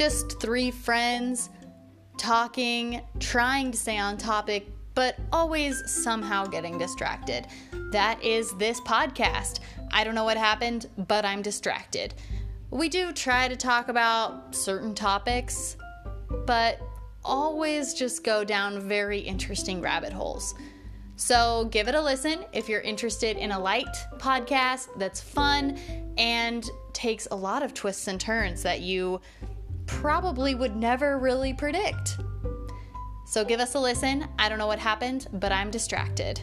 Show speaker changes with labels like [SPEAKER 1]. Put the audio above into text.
[SPEAKER 1] just three friends talking, trying to stay on topic, but always somehow getting distracted. That is this podcast. I don't know what happened, but I'm distracted. We do try to talk about certain topics, but always just go down very interesting rabbit holes. So give it a listen if you're interested in a light podcast that's fun and takes a lot of twists and turns that you probably would never really predict. So give us a listen. I don't know what happened, but I'm distracted.